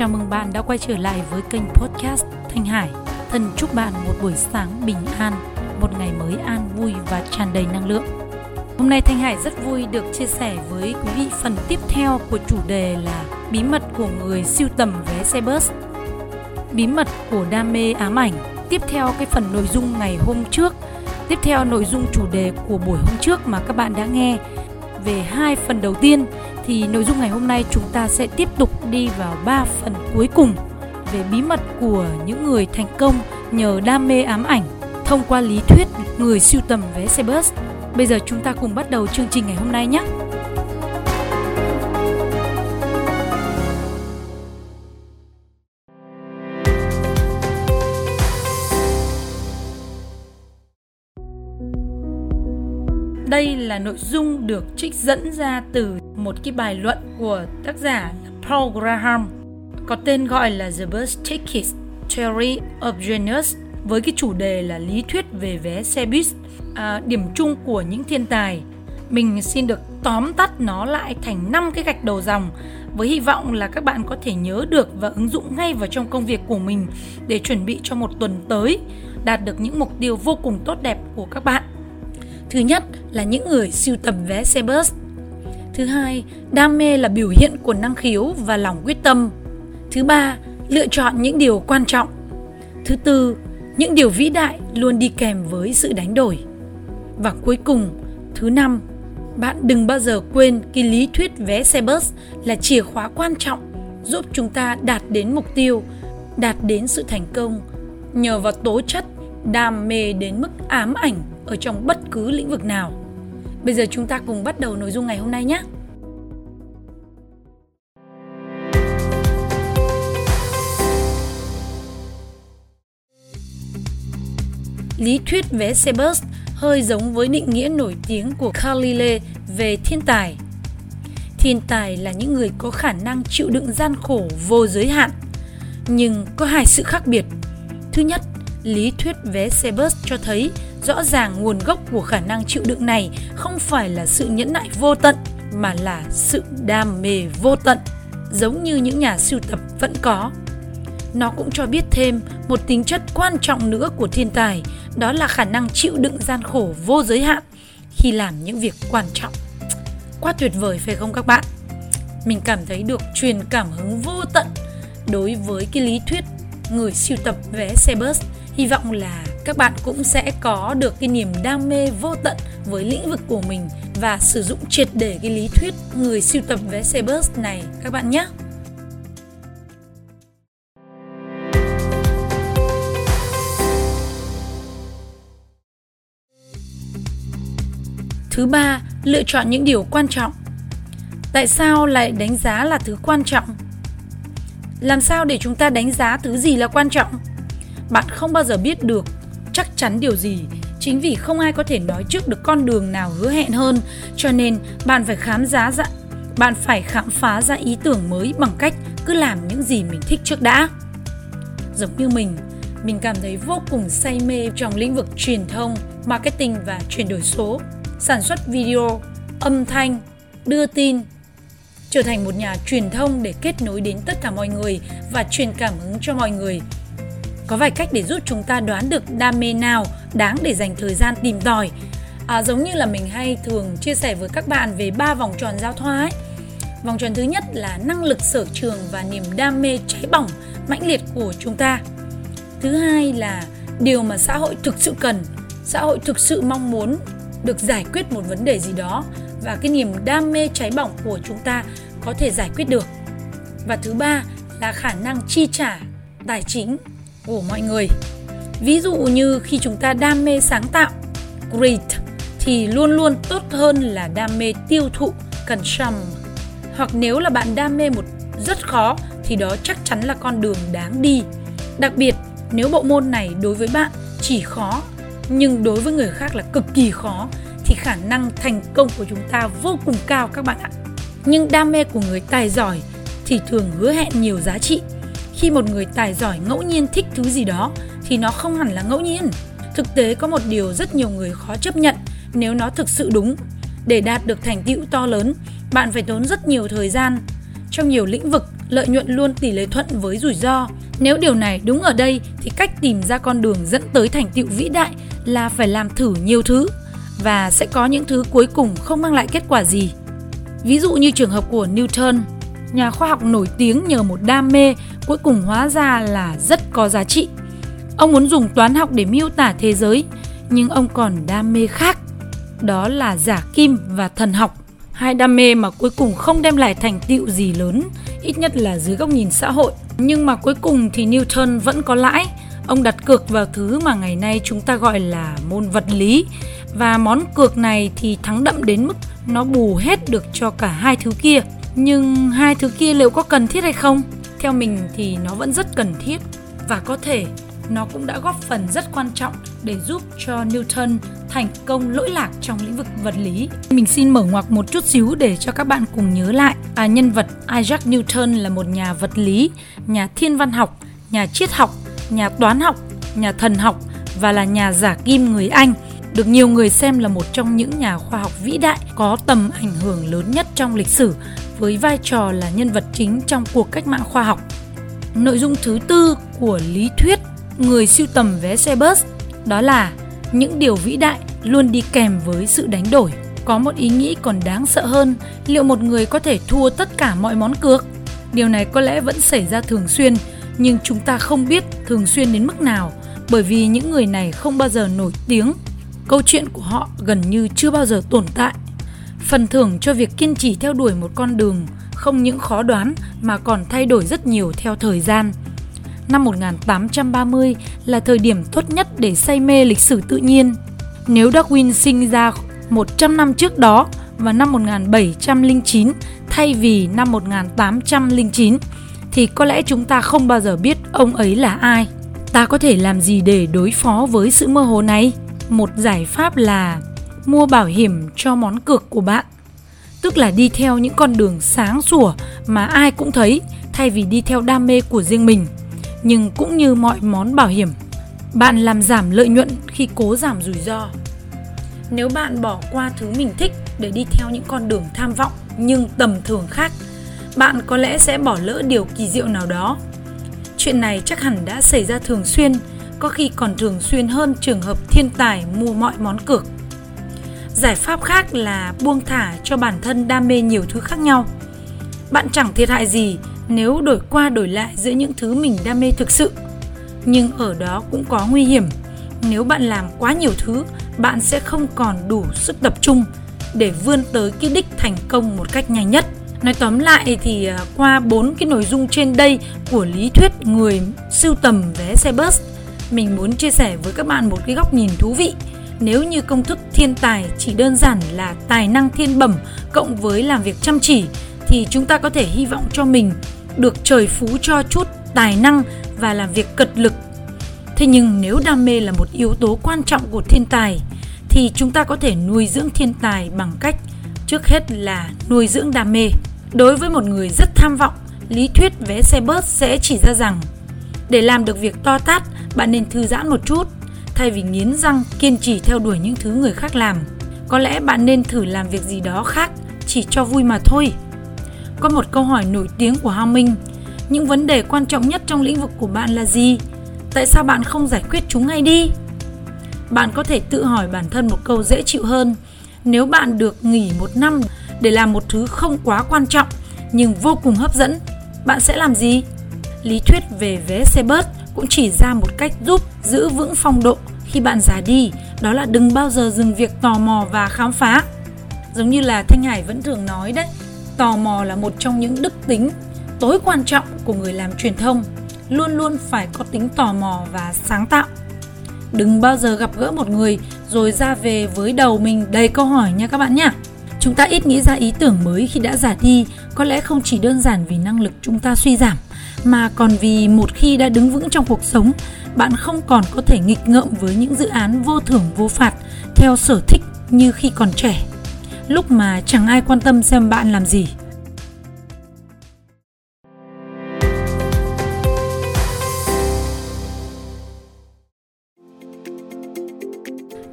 Chào mừng bạn đã quay trở lại với kênh podcast Thanh Hải. Thân chúc bạn một buổi sáng bình an, một ngày mới an vui và tràn đầy năng lượng. Hôm nay Thanh Hải rất vui được chia sẻ với quý vị phần tiếp theo của chủ đề là bí mật của người siêu tầm vé xe bus. Bí mật của đam mê ám ảnh. Tiếp theo cái phần nội dung ngày hôm trước, tiếp theo nội dung chủ đề của buổi hôm trước mà các bạn đã nghe về hai phần đầu tiên, thì nội dung ngày hôm nay chúng ta sẽ tiếp tục đi vào ba phần cuối cùng về bí mật của những người thành công nhờ đam mê ám ảnh thông qua lý thuyết người siêu tầm vé xe bus. Bây giờ chúng ta cùng bắt đầu chương trình ngày hôm nay nhé. Đây là nội dung được trích dẫn ra từ một cái bài luận của tác giả Paul Graham có tên gọi là The Bus Ticket Theory of Genius với cái chủ đề là lý thuyết về vé xe buýt à, điểm chung của những thiên tài mình xin được tóm tắt nó lại thành 5 cái gạch đầu dòng với hy vọng là các bạn có thể nhớ được và ứng dụng ngay vào trong công việc của mình để chuẩn bị cho một tuần tới đạt được những mục tiêu vô cùng tốt đẹp của các bạn. Thứ nhất là những người siêu tầm vé xe bus. Thứ hai, đam mê là biểu hiện của năng khiếu và lòng quyết tâm. Thứ ba, lựa chọn những điều quan trọng. Thứ tư, những điều vĩ đại luôn đi kèm với sự đánh đổi. Và cuối cùng, thứ năm, bạn đừng bao giờ quên cái lý thuyết vé xe bus là chìa khóa quan trọng giúp chúng ta đạt đến mục tiêu, đạt đến sự thành công nhờ vào tố chất đam mê đến mức ám ảnh ở trong bất cứ lĩnh vực nào. Bây giờ chúng ta cùng bắt đầu nội dung ngày hôm nay nhé. Lý thuyết vé xe bus hơi giống với định nghĩa nổi tiếng của Galileo về thiên tài. Thiên tài là những người có khả năng chịu đựng gian khổ vô giới hạn, nhưng có hai sự khác biệt. Thứ nhất, lý thuyết vé xe bus cho thấy rõ ràng nguồn gốc của khả năng chịu đựng này không phải là sự nhẫn nại vô tận, mà là sự đam mê vô tận, giống như những nhà sưu tập vẫn có. Nó cũng cho biết thêm một tính chất quan trọng nữa của thiên tài, đó là khả năng chịu đựng gian khổ vô giới hạn khi làm những việc quan trọng. Quá tuyệt vời, phải không các bạn? Mình cảm thấy được truyền cảm hứng vô tận đối với cái lý thuyết người sưu tập vé xe bus hy vọng là các bạn cũng sẽ có được cái niềm đam mê vô tận với lĩnh vực của mình và sử dụng triệt để cái lý thuyết người siêu tập vé xe bus này các bạn nhé. Thứ ba, lựa chọn những điều quan trọng. Tại sao lại đánh giá là thứ quan trọng? Làm sao để chúng ta đánh giá thứ gì là quan trọng? Bạn không bao giờ biết được chắc chắn điều gì. Chính vì không ai có thể nói trước được con đường nào hứa hẹn hơn, cho nên bạn phải khám giá ra bạn phải khám phá ra ý tưởng mới bằng cách cứ làm những gì mình thích trước đã. Giống như mình mình cảm thấy vô cùng say mê trong lĩnh vực truyền thông, marketing và chuyển đổi số. Sản xuất video, âm thanh, đưa tin, trở thành một nhà truyền thông để kết nối đến tất cả mọi người và truyền cảm hứng cho mọi người có vài cách để giúp chúng ta đoán được đam mê nào đáng để dành thời gian tìm tòi. À, giống như là mình hay thường chia sẻ với các bạn về ba vòng tròn giao thoa ấy. Vòng tròn thứ nhất là năng lực sở trường và niềm đam mê cháy bỏng, mãnh liệt của chúng ta. Thứ hai là điều mà xã hội thực sự cần, xã hội thực sự mong muốn được giải quyết một vấn đề gì đó và cái niềm đam mê cháy bỏng của chúng ta có thể giải quyết được. Và thứ ba là khả năng chi trả tài chính của mọi người. Ví dụ như khi chúng ta đam mê sáng tạo, great thì luôn luôn tốt hơn là đam mê tiêu thụ, consume. Hoặc nếu là bạn đam mê một rất khó thì đó chắc chắn là con đường đáng đi. Đặc biệt nếu bộ môn này đối với bạn chỉ khó nhưng đối với người khác là cực kỳ khó thì khả năng thành công của chúng ta vô cùng cao các bạn ạ. Nhưng đam mê của người tài giỏi thì thường hứa hẹn nhiều giá trị khi một người tài giỏi ngẫu nhiên thích thứ gì đó thì nó không hẳn là ngẫu nhiên thực tế có một điều rất nhiều người khó chấp nhận nếu nó thực sự đúng để đạt được thành tựu to lớn bạn phải tốn rất nhiều thời gian trong nhiều lĩnh vực lợi nhuận luôn tỷ lệ thuận với rủi ro. Nếu điều này đúng ở đây thì cách tìm ra con đường dẫn tới thành tựu vĩ đại là phải làm thử nhiều thứ và sẽ có những thứ cuối cùng không mang lại kết quả gì. Ví dụ như trường hợp của Newton, nhà khoa học nổi tiếng nhờ một đam mê cuối cùng hóa ra là rất có giá trị. Ông muốn dùng toán học để miêu tả thế giới, nhưng ông còn đam mê khác, đó là giả kim và thần học. Hai đam mê mà cuối cùng không đem lại thành tựu gì lớn, ít nhất là dưới góc nhìn xã hội. Nhưng mà cuối cùng thì Newton vẫn có lãi. Ông đặt cược vào thứ mà ngày nay chúng ta gọi là môn vật lý. Và món cược này thì thắng đậm đến mức nó bù hết được cho cả hai thứ kia. Nhưng hai thứ kia liệu có cần thiết hay không? Theo mình thì nó vẫn rất cần thiết và có thể nó cũng đã góp phần rất quan trọng để giúp cho Newton thành công lỗi lạc trong lĩnh vực vật lý. Mình xin mở ngoặc một chút xíu để cho các bạn cùng nhớ lại. À, nhân vật Isaac Newton là một nhà vật lý, nhà thiên văn học, nhà triết học, nhà toán học, nhà thần học và là nhà giả kim người Anh được nhiều người xem là một trong những nhà khoa học vĩ đại có tầm ảnh hưởng lớn nhất trong lịch sử với vai trò là nhân vật chính trong cuộc cách mạng khoa học. Nội dung thứ tư của lý thuyết người siêu tầm vé xe bus đó là những điều vĩ đại luôn đi kèm với sự đánh đổi. Có một ý nghĩ còn đáng sợ hơn, liệu một người có thể thua tất cả mọi món cược? Điều này có lẽ vẫn xảy ra thường xuyên, nhưng chúng ta không biết thường xuyên đến mức nào bởi vì những người này không bao giờ nổi tiếng. Câu chuyện của họ gần như chưa bao giờ tồn tại. Phần thưởng cho việc kiên trì theo đuổi một con đường không những khó đoán mà còn thay đổi rất nhiều theo thời gian năm 1830 là thời điểm tốt nhất để say mê lịch sử tự nhiên. Nếu Darwin sinh ra 100 năm trước đó và năm 1709 thay vì năm 1809 thì có lẽ chúng ta không bao giờ biết ông ấy là ai. Ta có thể làm gì để đối phó với sự mơ hồ này? Một giải pháp là mua bảo hiểm cho món cược của bạn. Tức là đi theo những con đường sáng sủa mà ai cũng thấy thay vì đi theo đam mê của riêng mình nhưng cũng như mọi món bảo hiểm, bạn làm giảm lợi nhuận khi cố giảm rủi ro. Nếu bạn bỏ qua thứ mình thích để đi theo những con đường tham vọng nhưng tầm thường khác, bạn có lẽ sẽ bỏ lỡ điều kỳ diệu nào đó. Chuyện này chắc hẳn đã xảy ra thường xuyên, có khi còn thường xuyên hơn trường hợp thiên tài mua mọi món cược. Giải pháp khác là buông thả cho bản thân đam mê nhiều thứ khác nhau. Bạn chẳng thiệt hại gì nếu đổi qua đổi lại giữa những thứ mình đam mê thực sự. Nhưng ở đó cũng có nguy hiểm. Nếu bạn làm quá nhiều thứ, bạn sẽ không còn đủ sức tập trung để vươn tới cái đích thành công một cách nhanh nhất. Nói tóm lại thì à, qua bốn cái nội dung trên đây của lý thuyết người sưu tầm vé xe bus, mình muốn chia sẻ với các bạn một cái góc nhìn thú vị nếu như công thức thiên tài chỉ đơn giản là tài năng thiên bẩm cộng với làm việc chăm chỉ thì chúng ta có thể hy vọng cho mình được trời phú cho chút tài năng và làm việc cật lực. Thế nhưng nếu đam mê là một yếu tố quan trọng của thiên tài thì chúng ta có thể nuôi dưỡng thiên tài bằng cách trước hết là nuôi dưỡng đam mê. Đối với một người rất tham vọng, lý thuyết vé xe bus sẽ chỉ ra rằng để làm được việc to tát, bạn nên thư giãn một chút thay vì nghiến răng kiên trì theo đuổi những thứ người khác làm. Có lẽ bạn nên thử làm việc gì đó khác chỉ cho vui mà thôi. Có một câu hỏi nổi tiếng của Hao Minh, những vấn đề quan trọng nhất trong lĩnh vực của bạn là gì? Tại sao bạn không giải quyết chúng ngay đi? Bạn có thể tự hỏi bản thân một câu dễ chịu hơn. Nếu bạn được nghỉ một năm để làm một thứ không quá quan trọng nhưng vô cùng hấp dẫn, bạn sẽ làm gì? Lý thuyết về vé xe bus cũng chỉ ra một cách giúp giữ vững phong độ khi bạn già đi, đó là đừng bao giờ dừng việc tò mò và khám phá. Giống như là Thanh Hải vẫn thường nói đấy, tò mò là một trong những đức tính tối quan trọng của người làm truyền thông luôn luôn phải có tính tò mò và sáng tạo. Đừng bao giờ gặp gỡ một người rồi ra về với đầu mình. Đầy câu hỏi nha các bạn nhé chúng ta ít nghĩ ra ý tưởng mới khi đã già đi, có lẽ không chỉ đơn giản vì năng lực chúng ta suy giảm, mà còn vì một khi đã đứng vững trong cuộc sống, bạn không còn có thể nghịch ngợm với những dự án vô thưởng vô phạt theo sở thích như khi còn trẻ lúc mà chẳng ai quan tâm xem bạn làm gì.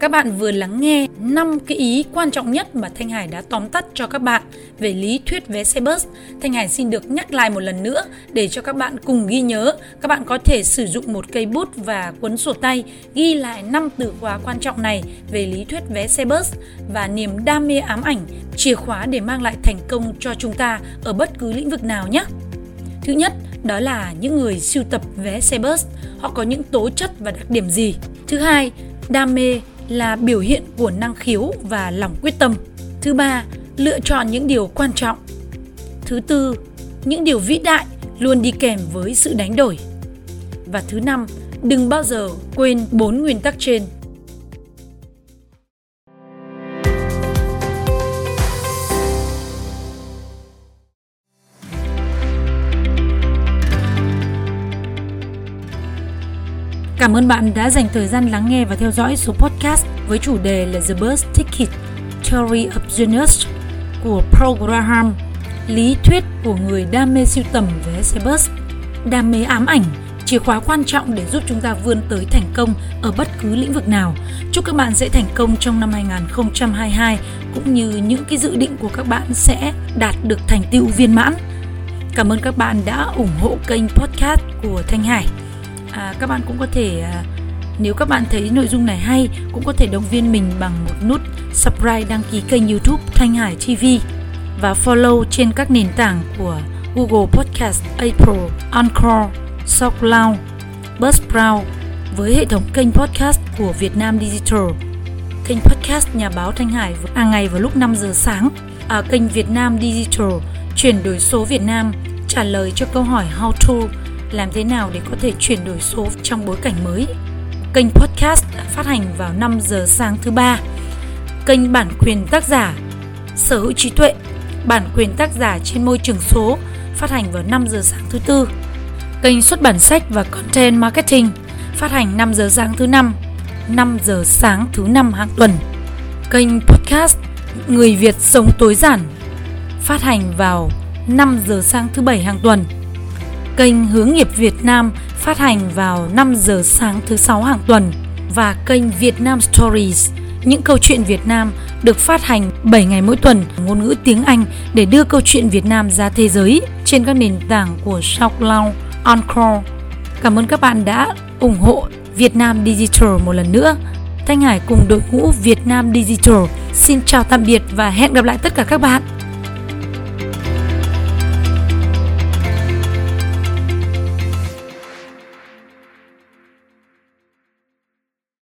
Các bạn vừa lắng nghe 5 cái ý quan trọng nhất mà Thanh Hải đã tóm tắt cho các bạn về lý thuyết vé xe bus. Thanh Hải xin được nhắc lại một lần nữa để cho các bạn cùng ghi nhớ. Các bạn có thể sử dụng một cây bút và cuốn sổ tay ghi lại 5 từ khóa quan trọng này về lý thuyết vé xe bus và niềm đam mê ám ảnh, chìa khóa để mang lại thành công cho chúng ta ở bất cứ lĩnh vực nào nhé. Thứ nhất, đó là những người sưu tập vé xe bus, họ có những tố chất và đặc điểm gì. Thứ hai, đam mê là biểu hiện của năng khiếu và lòng quyết tâm. Thứ ba, lựa chọn những điều quan trọng. Thứ tư, những điều vĩ đại luôn đi kèm với sự đánh đổi. Và thứ năm, đừng bao giờ quên bốn nguyên tắc trên. Cảm ơn bạn đã dành thời gian lắng nghe và theo dõi số podcast với chủ đề là The Birth Ticket Theory of Genius của Paul Graham, lý thuyết của người đam mê siêu tầm vé xe bus, đam mê ám ảnh, chìa khóa quan trọng để giúp chúng ta vươn tới thành công ở bất cứ lĩnh vực nào. Chúc các bạn sẽ thành công trong năm 2022 cũng như những cái dự định của các bạn sẽ đạt được thành tựu viên mãn. Cảm ơn các bạn đã ủng hộ kênh podcast của Thanh Hải à, các bạn cũng có thể à, nếu các bạn thấy nội dung này hay cũng có thể động viên mình bằng một nút subscribe đăng ký kênh youtube Thanh Hải TV và follow trên các nền tảng của Google Podcast, Apple, Anchor, SoundCloud, Buzzsprout với hệ thống kênh podcast của Việt Nam Digital. Kênh podcast Nhà báo Thanh Hải hàng ngày vào lúc 5 giờ sáng. Ở kênh Việt Nam Digital chuyển đổi số Việt Nam trả lời cho câu hỏi how to làm thế nào để có thể chuyển đổi số trong bối cảnh mới. Kênh podcast phát hành vào 5 giờ sáng thứ ba. Kênh bản quyền tác giả sở hữu trí tuệ, bản quyền tác giả trên môi trường số phát hành vào 5 giờ sáng thứ tư. Kênh xuất bản sách và content marketing phát hành 5 giờ sáng thứ năm, 5 giờ sáng thứ năm hàng tuần. Kênh podcast Người Việt sống tối giản phát hành vào 5 giờ sáng thứ bảy hàng tuần kênh Hướng nghiệp Việt Nam phát hành vào 5 giờ sáng thứ sáu hàng tuần và kênh Việt Nam Stories, những câu chuyện Việt Nam được phát hành 7 ngày mỗi tuần ngôn ngữ tiếng Anh để đưa câu chuyện Việt Nam ra thế giới trên các nền tảng của SoundCloud, Encore. Cảm ơn các bạn đã ủng hộ Việt Nam Digital một lần nữa. Thanh Hải cùng đội ngũ Việt Nam Digital xin chào tạm biệt và hẹn gặp lại tất cả các bạn